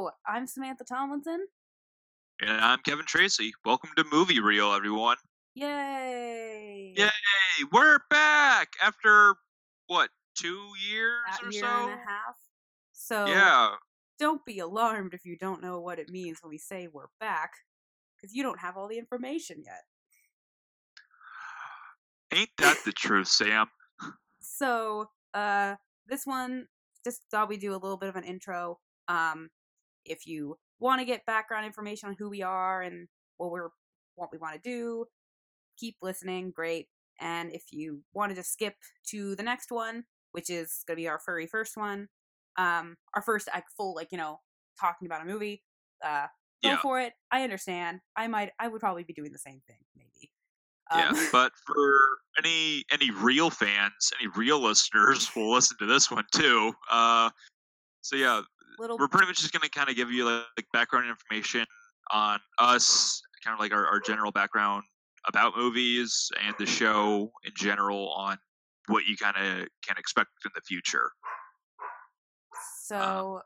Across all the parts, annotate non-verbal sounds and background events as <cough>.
Hello, I'm Samantha Tomlinson. And I'm Kevin Tracy. Welcome to Movie Reel, everyone. Yay! Yay! We're back after what two years A or year so? and a half. So Yeah. don't be alarmed if you don't know what it means when we say we're back, because you don't have all the information yet. Ain't that the truth, Sam? So, uh, this one just thought we'd do a little bit of an intro. Um, if you want to get background information on who we are and what we're what we want to do, keep listening. Great. And if you want to just skip to the next one, which is gonna be our furry first one, um, our first like full like you know talking about a movie, uh, go Yeah. for it. I understand. I might. I would probably be doing the same thing, maybe. Yeah. Um, <laughs> But for any any real fans, any real listeners will listen to this one too. Uh, so yeah, little we're pretty much just gonna kind of give you like, like background information on us, kind of like our, our general background about movies and the show in general on what you kind of can expect in the future. so.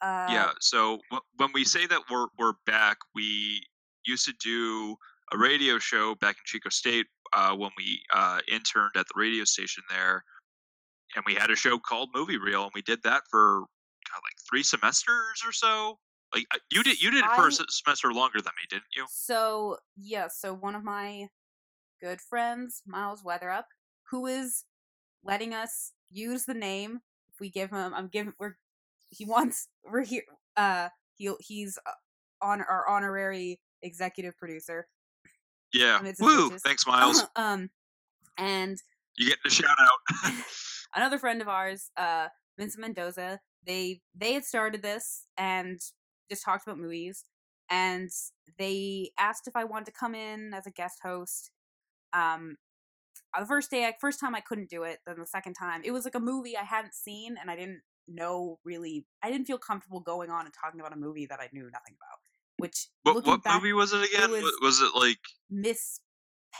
Uh, yeah. So w- when we say that we're we're back, we used to do a radio show back in Chico State uh, when we uh, interned at the radio station there, and we had a show called Movie Reel, and we did that for God, like three semesters or so. Like you did, you did it for a semester longer than me, didn't you? So yeah, so one of my good friends, Miles Weatherup, who is letting us use the name. If we give him, I'm giving. We're he wants. We're here. Uh, he he's uh, on our honorary executive producer. Yeah. Woo! Thanks, <laughs> Miles. um, and you get the shout out. <laughs> another friend of ours, uh, Vincent Mendoza. They they had started this and just talked about movies, and they asked if I wanted to come in as a guest host. Um, uh, the first day, I, first time I couldn't do it. Then the second time, it was like a movie I hadn't seen, and I didn't know really. I didn't feel comfortable going on and talking about a movie that I knew nothing about. Which what what back, movie was it again? was- was, was it like? Miss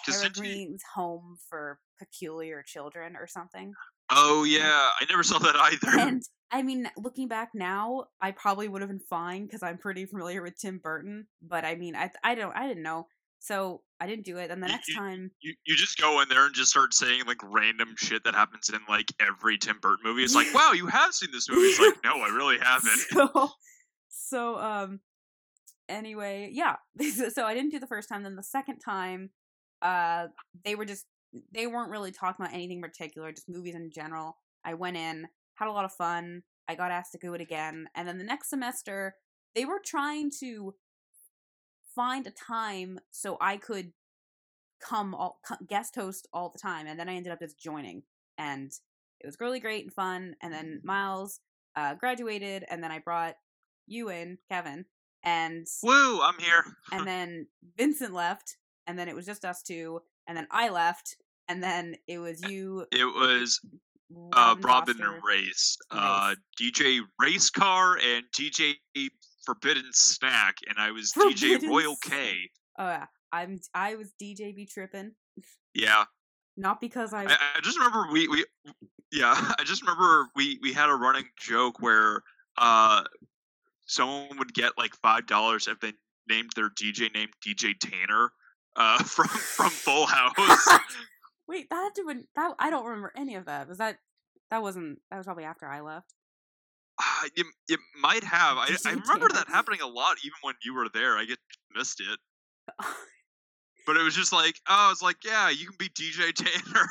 didn't you- Peregrine's Home for Peculiar Children or something. Oh yeah, I never saw that either. And I mean, looking back now, I probably would have been fine because I'm pretty familiar with Tim Burton. But I mean, I I don't I didn't know, so I didn't do it. And the You- next you- time, you, you just go in there and just start saying like random shit that happens in like every Tim Burton movie. It's like, wow, you have seen this movie. It's like, no, I really <laughs> haven't. so so um, anyway, yeah. <laughs> so I didn't do the first time. Then the second time, uh, they were just they weren't really talking about anything particular, just movies in general. I went in, had a lot of fun. I got asked to do it again, and then the next semester they were trying to find a time so I could come all guest host all the time, and then I ended up just joining, and it was really great and fun. And then Miles uh, graduated, and then I brought you in, Kevin, and Woo, I'm here. and then Vincent left, and then it was just us two, and then I left, and then it was you, It was uh, Robin Foster. Race, uh, DJ Race Car, and DJ Forbidden Snack, and I was DJ Royal K. Oh yeah, I'm I was DJ B trippin', Yeah, not because I, I, I just remember we we yeah <laughs> I just remember we we had a running joke where uh someone would get like five dollars if they named their DJ name DJ Tanner uh <laughs> from from Full <laughs> House. Wait that been that I don't remember any of that. Was that that wasn't that was probably after I left. Uh, you, you might have. I, I remember that happening a lot, even when you were there. I get missed it, <laughs> but it was just like, oh, it's like, yeah, you can be DJ Tanner.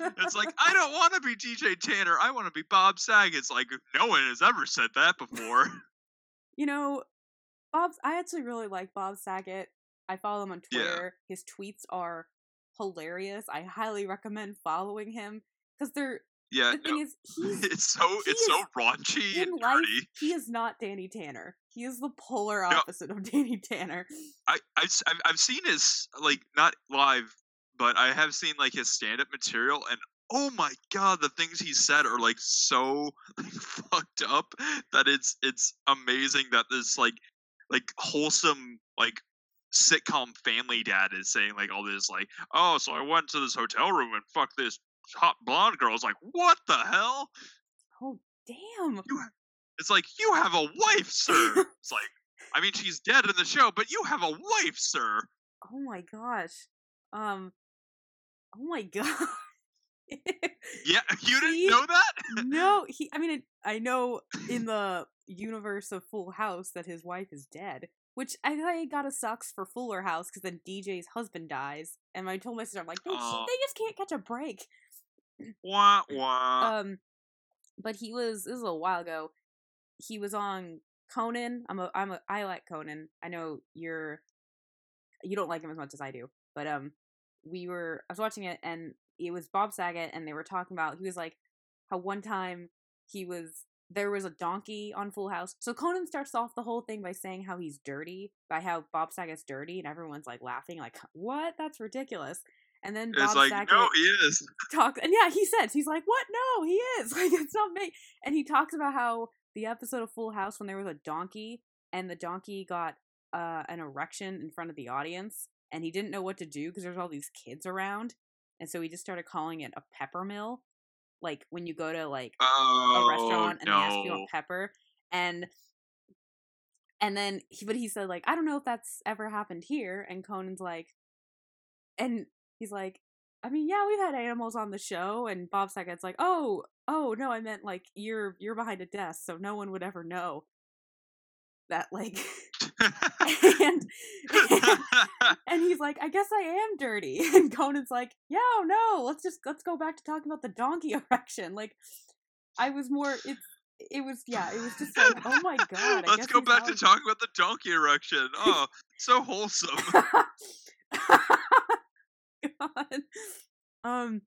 <laughs> it's like, I don't want to be DJ Tanner. I want to be Bob Saget. It's like no one has ever said that before. <laughs> you know, Bob's. I actually really like Bob Saget. I follow him on Yeah. Twitter. His tweets are hilarious. I highly recommend following him because they're yeah, the thing no, is <laughs> he's it's so it's so raunchy and life dirty. he is not Danny Tanner. He is the polar No. opposite of <laughs> Danny Tanner. I I've, s- I've I've seen his like not live, but I have seen like his stand up material, and oh my god, the things he said are like so <laughs> like fucked up that it's it's amazing that this like like wholesome like sitcom family dad is saying like all this like oh so I went to this hotel room and fuck this hot blonde girl. It's like what the hell? Oh damn! You It's like you have a wife, sir. <laughs> It's like I mean she's dead in the show, but you have a wife, sir. oh my gosh. Um. Oh my god. <laughs> Yeah, <laughs> you didn't See? know that? no, he. I mean, it, I know in the universe of Full House that his wife is dead, which I think got a sucks for Fuller House because then DJ's husband dies, and I told my sister, I'm like, they, Oh. they just can't catch a break. Wah wah. Um, but he was this was a while ago. He was on Conan. I'm a I'm a I like Conan. I know you're you don't like him as much as I do, but um, we were I was watching it and it was Bob Saget and they were talking about he was like how one time he was there was a donkey on Full House. So Conan starts off the whole thing by saying how he's dirty, by how Bob Saget's dirty, and everyone's like laughing, like, <laughs> "What? That's ridiculous." And then it's Bob like Saget no, he is. <laughs> talks and yeah he says he's like what no he is <laughs> like it's not me and he talks about how the episode of full house when there was a donkey and the donkey got uh an erection in front of the audience and he didn't know what to do because there's all these kids around and so he just started calling it a pepper mill like when you go to like Oh a restaurant and no. they ask you want pepper and and then he but he said like i don't know if that's ever happened here and conan's like and he's like i mean yeah we've had animals on the show and bob saget's like oh oh no i meant like you're you're behind a desk so no one would ever know that like <laughs> and <laughs> <laughs> and he's like i guess i am dirty and conan's like yeah oh no let's just let's go back to talking about the donkey erection like i was more it's it was yeah it was just like oh my god I Let's go back to talking about the donkey erection. Oh, so wholesome. god. um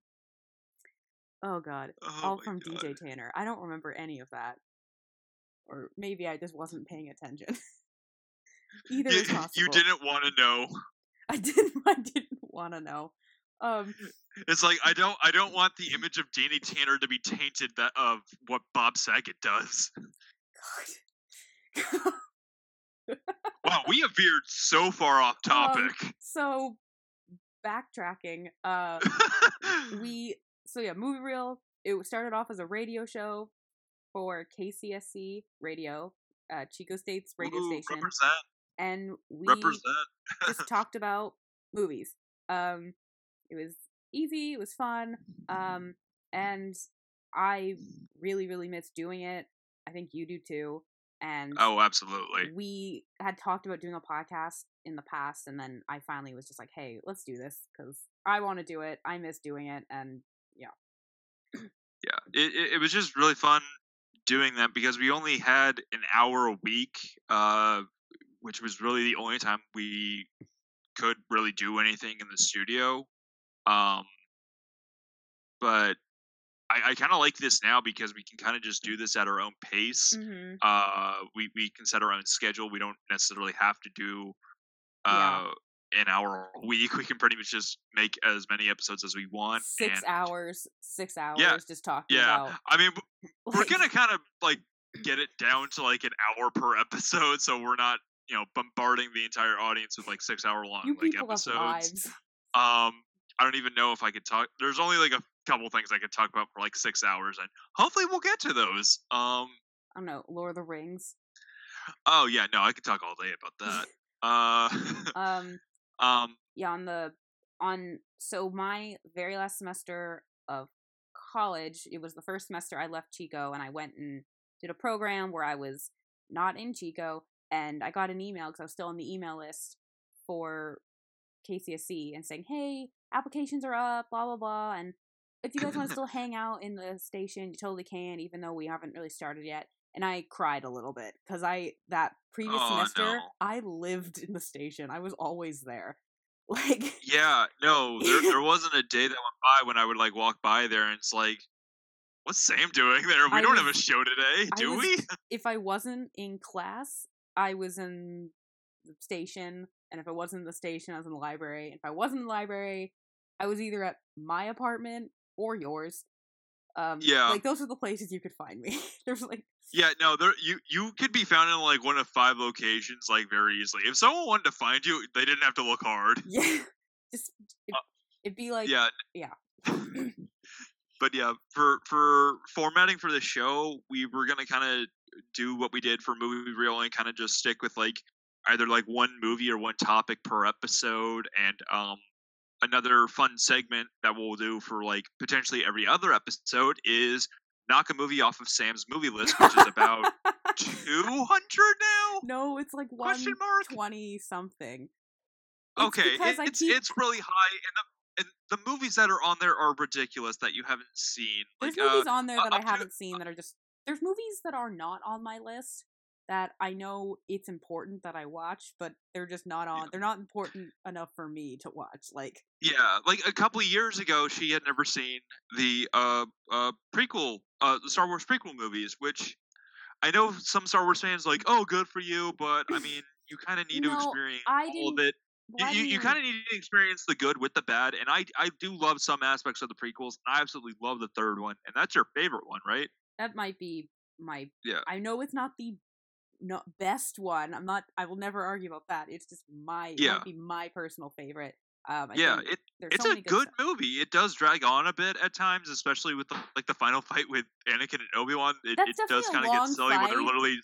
oh god Oh all from God. dj tanner i don't remember any of that or maybe i just wasn't paying attention <laughs> either You, is <laughs> possible you didn't want to know. i didn't <laughs> i didn't want to know um It's like I don't I don't want the image of Danny Tanner to be tainted that of what Bob Saget does. god Wow, we have veered so far off Um, topic. so backtracking uh we so yeah movie reel it started off as a radio show for kcsc radio uh chico state's radio Ooh, station Represent, and we represent. just <laughs> talked about movies um it was easy it was fun um and i really really miss doing it i think you do too and Oh, absolutely. we had talked about doing a podcast in the past and then i finally was just like hey let's do this because i want to do it i miss doing it and Yeah, it, it it was just really fun doing that because we only had an hour a week, uh, which was really the only time we could really do anything in the studio. Um, but I, I kind of like this now because we can kind of just do this at our own pace. mm-hmm. uh we we can set our own schedule we don't necessarily have to do Yeah. An hour a week we can pretty much just make as many episodes as we want six and hours six hours Yeah, just talking yeah. about i mean <laughs> we're like, gonna kind of like get it down to like an hour per <laughs> episode so we're not you know bombarding the entire audience with like six hour long like episodes. um i don't even know if i could talk there's only like a couple things i could talk about for like six hours and hopefully we'll get to those um i don't know lord of the rings. Oh yeah, no, I could talk all day about that. <laughs> Uh, um um, yeah on the on so my very last semester of college it was the first semester i left chico and i went and did a program where i was not in chico and i got an email because i was still on the email list for kcsc and saying hey applications are up blah blah blah and if you guys want to <laughs> still hang out in the station you totally can even though we haven't really started yet and i cried a little bit because i that previous Oh, semester no. i lived in the station i was always there <laughs> like yeah, no, there there <laughs> wasn't a day that went by when I would like walk by there and it's like, what's Sam doing there? We I don't have a show today, do was- we? <laughs> if I wasn't in class, I was in the station, and if I wasn't in the station, I was in the library. If I wasn't in the library, I was either at my apartment or yours. Um, Yeah. like those are the places you could find me. There's like, Yeah, no, there you you could be found in like one of five locations like very easily. If someone wanted to find you, they didn't have to look hard. <laughs> yeah, just it, Uh, it'd be like, yeah, yeah. <laughs> <clears throat> but yeah, for for formatting for the show, we were gonna kind of do what we did for movie reel and kind of just stick with like either like one movie or one topic per episode and um another fun segment that we'll do for like potentially every other episode is knock a movie off of Sam's movie list, which is about <laughs> 200 now. no, it's like one Question mark. twenty something. It's Okay, it, it's keep- it's really high, and the and the movies that are on there are ridiculous that you haven't seen. There's Like, uh, movies on there that up I haven't seen that are just there's movies that are not on my list that I know it's important that I watch, but they're just not on. They're not important enough for me to watch. Like Yeah, like a couple of years ago, she had never seen the uh uh prequel, uh the Star Wars prequel movies, which I know some Star Wars fans like, oh, good for you, but I mean, you kind of need to experience I all of it. You, you, you kind of need to experience the good with the bad, and I I do love some aspects of the prequels. I absolutely love the third one, and that's your favorite one, right? that might be my. Yeah. I know it's not the no, best one. I'm not. I will never argue about that. It's just my. Yeah. might be my personal favorite. Um, I yeah, think it it's so a many good movie. It does drag on a bit at times, especially with the, like the final <laughs> fight with Anakin and Obi Wan. It, it does kind of get silly when they're literally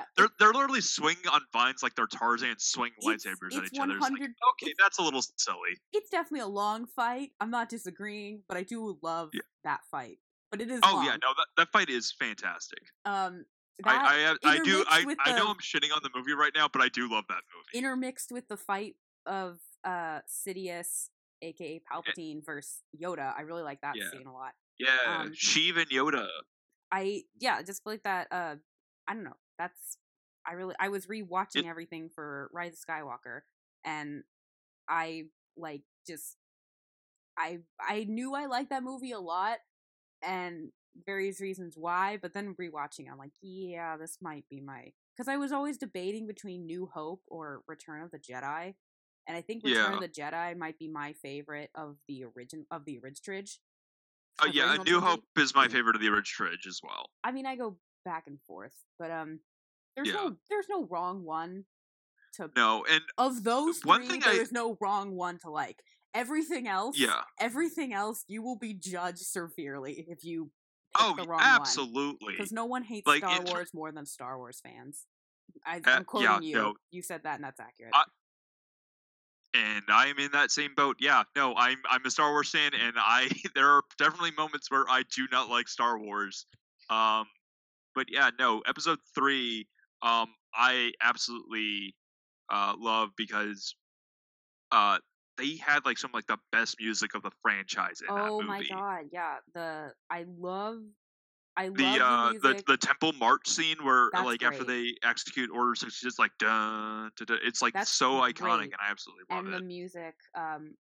Uh, they're they're literally swinging on vines like they're Tarzan swing It's- lightsabers at each other. Like, 100 okay, that's a little silly. it's definitely a long fight. I'm not disagreeing, but I do love Yeah. that fight. But it is. Oh long. yeah, no, that, that fight is fantastic. Um, I I, I do I, with I know I'm shitting on the movie right now, but I do love that movie. intermixed with the fight of uh Sidious, aka Palpatine, versus Yoda. I really like that Yeah. scene a lot. yeah, um, Sheev and Yoda. I yeah, just feel like that. Uh, I don't know. That's I really I was rewatching everything for Rise of Skywalker, and I like just I I knew I liked that movie a lot, and various reasons why. But then rewatching, I'm like, yeah, this might be my because I was always debating between New Hope or Return of the Jedi, and I think Return Yeah. of the Jedi might be my favorite of the origin of the original. Uh, yeah, New Hope is my favorite of the original trilogy as well. I mean, I go back and forth, but um, there's Yeah. no there's no wrong one to No, and of those one three. thing There I- is no wrong one to like. Everything else, yeah. everything else, you will be judged severely if you Oh, the wrong absolutely. Because no one hates Like, Star Wars more than Star Wars fans. I, Uh, I'm quoting yeah, you. no. You said that, and that's accurate. I- and I am in that same boat. Yeah, no, I'm I'm a Star Wars fan, and I <laughs> there are definitely moments where I do not like Star Wars. Um, but yeah, no, Episode three, um, I absolutely uh love because uh they had like some like the best music of the franchise in that oh movie. my god, yeah. The I love, I love The the, uh the, music. the temple march scene where That's like after they execute Order it's like dun, dun, dun, it's like That's so iconic, and I absolutely love and it. the music. Um,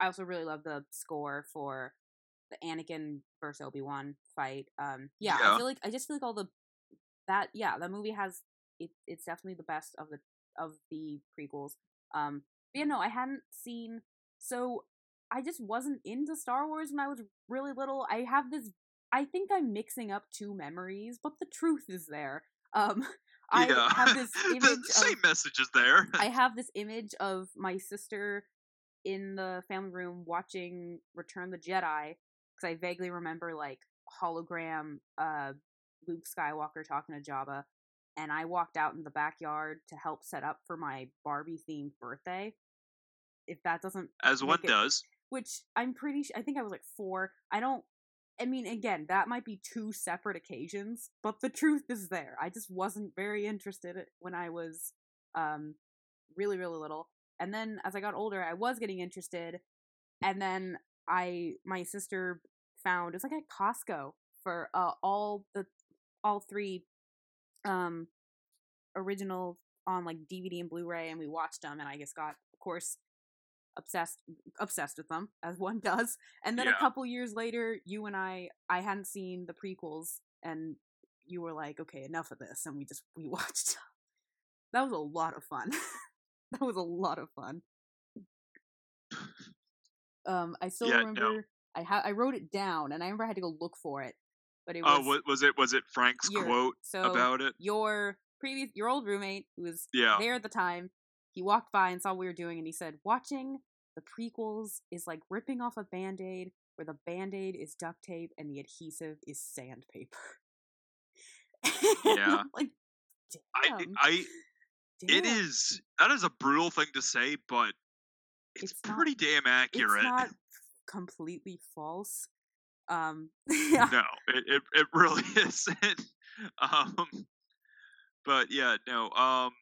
I also really love the score for the Anakin versus Obi Wan fight. Um, yeah, I feel like I just feel like all the that yeah, that movie has it. It's definitely the best of the of the prequels. Um, yeah, no, I hadn't seen. So I just wasn't into Star Wars when I was really little. I have this. I think I'm mixing up two memories, but the truth is there. Um, <laughs> I yeah. have this <laughs> the image same of message is there. I have this image of my sister in the family room watching Return the Jedi because I vaguely remember like hologram uh Luke Skywalker talking to Jabba and I walked out in the backyard to help set up for my Barbie themed birthday. If that doesn't As one it- does. which I'm pretty sure I think I was like 4. I don't I mean again, that might be two separate occasions, but the truth is there. I just wasn't very interested when I was um really really little. And then as I got older, I was getting interested and then I my sister found it's like at Costco for uh, all the all three um original on like DVD and Blu-ray and we watched them and I just got of course obsessed obsessed with them as one <laughs> does and then a couple years later you and I I hadn't seen the prequels and you were like okay enough of this and we just we <laughs> watched that was a lot of fun <laughs> that was a lot of fun um I still Yeah, no. remember I ha- I wrote it down and I remember I had to go look for it but it Oh, was what was it? Was it Frank's your- quote so about it? your previous your old roommate who was Yeah. there at the time he walked by and saw what we were doing and he said watching the prequels is like ripping off a band-aid where the band-aid is duct tape and the adhesive is sandpaper <laughs> Yeah. like, I damn, I it damn. is that is a brutal thing to say, but it's, It's not- pretty damn accurate. It's not completely false. Um, yeah. <laughs> no, it, it it really <laughs> isn't. Um, but yeah, no. Um,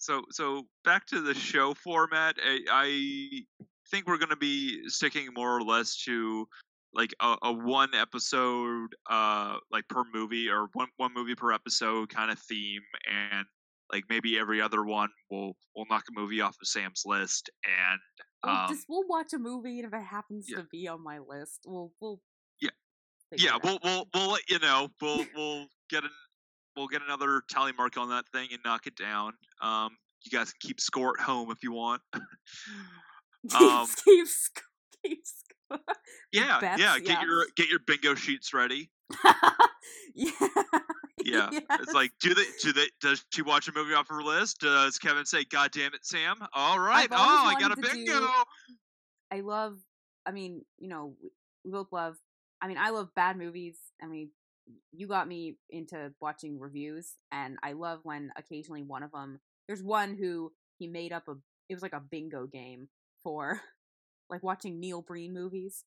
so so back to the show format. I, I think we're gonna be sticking more or less to like a, a one episode, uh, like per movie or one one movie per episode kind of theme, and like maybe every other one we'll we'll knock a movie off of Sam's list, and We'll um, just we'll watch a movie, and if it happens yeah. to be on my list, we'll we'll Yeah. yeah, we'll we'll we'll let you know. We'll we'll get an we'll get another tally mark on that thing and knock it down. Um, you guys can keep score at home if you want. <laughs> um, <laughs> keep sc- keep sc- <laughs> yeah, Bets, yeah. Get yeah. your get your bingo sheets ready. yeah. Yeah, it's like do they do they does she watch a movie off her list? Does Kevin say, "God damn it, Sam"? All right, oh, I got a bingo. do- I love. I mean, you know, we- we both love. I mean, I love bad movies. I mean, you got me into watching reviews, and I love when occasionally one of them. There's one who he made up a. It was like a bingo game for, <laughs> like watching Neil Breen movies,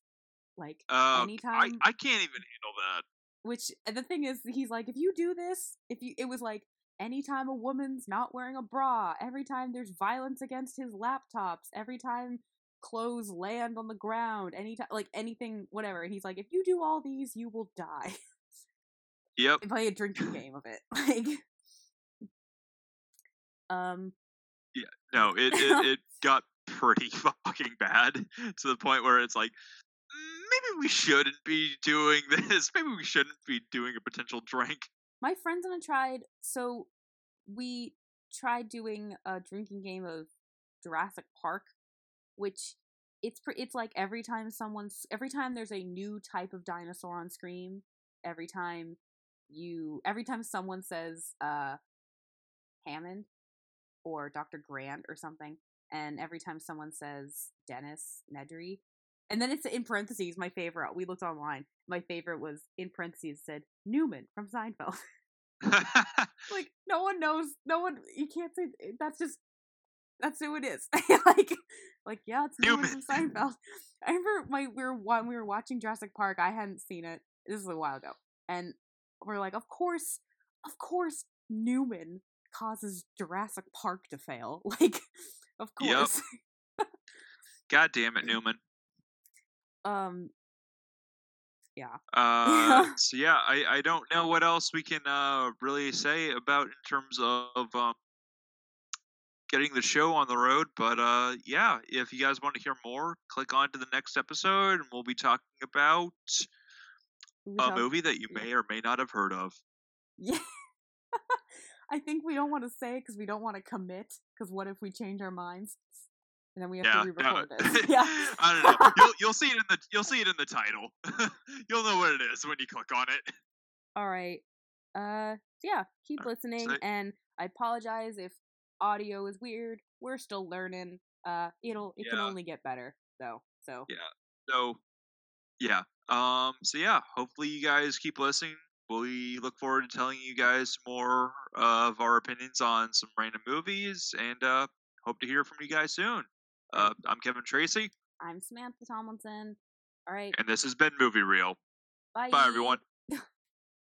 like Uh, I anytime. I can't even handle that. which the thing is he's like if you do this if you it was like anytime a woman's not wearing a bra every time there's violence against his laptops every time clothes land on the ground anytime like anything whatever and he's like if you do all these you will die Yep. and play a drinking game of it <laughs> like um Yeah, No, it, <laughs> it it got pretty <laughs> fucking bad to the point where it's like "Mm, maybe we shouldn't be doing this. Maybe we shouldn't be doing a potential drink. my friends and I tried. So we tried doing a drinking game of Jurassic Park, which it's pre- it's like every time someone's every time there's a new type of dinosaur on screen, every time you every time someone says uh Hammond or Dr. Grant or something, and every time someone says Dennis Nedry, and then it's in parentheses. My favorite. We looked online. My favorite was in parentheses said Newman from Seinfeld. <laughs> like <laughs> no one knows. No one. You can't say that's just. That's who it is. <laughs> like, like yeah, it's Newman, from Seinfeld. I remember my we were when we were watching Jurassic Park. I hadn't seen it. This is a while ago, and we're like, of course, of course, Newman causes Jurassic Park to fail. <laughs> Like, of Yep. course. God damn it, <laughs> Newman. Um. Yeah. Uh, <laughs> so yeah, I, I don't know what else we can uh, really say about in terms of um, getting the show on the road. But uh, yeah, if you guys want to hear more, click on to the next episode, and we'll be talking about a movie that you <laughs> may or may not have heard of. Yeah. <laughs> I think we don't want to say because we don't want to commit. Because what if we change our minds and then we have Yeah, to re-record this? <laughs> Yeah. I don't know. You'll you'll see it in the you'll see it in the title. you'll know what it is when you click on it. All right. Uh. yeah. Keep listening, so- and I apologize if audio is weird. We're still learning. Uh. It'll. It can only get better though. So. Yeah. So yeah. Um. So yeah. Hopefully you guys keep listening. We look forward to telling you guys more of our opinions on some random movies, and uh, hope to hear from you guys soon. Uh, I'm Kevin Tracy, I'm Samantha Tomlinson. All right. and this has been Movie Reel. Bye. Bye, everyone.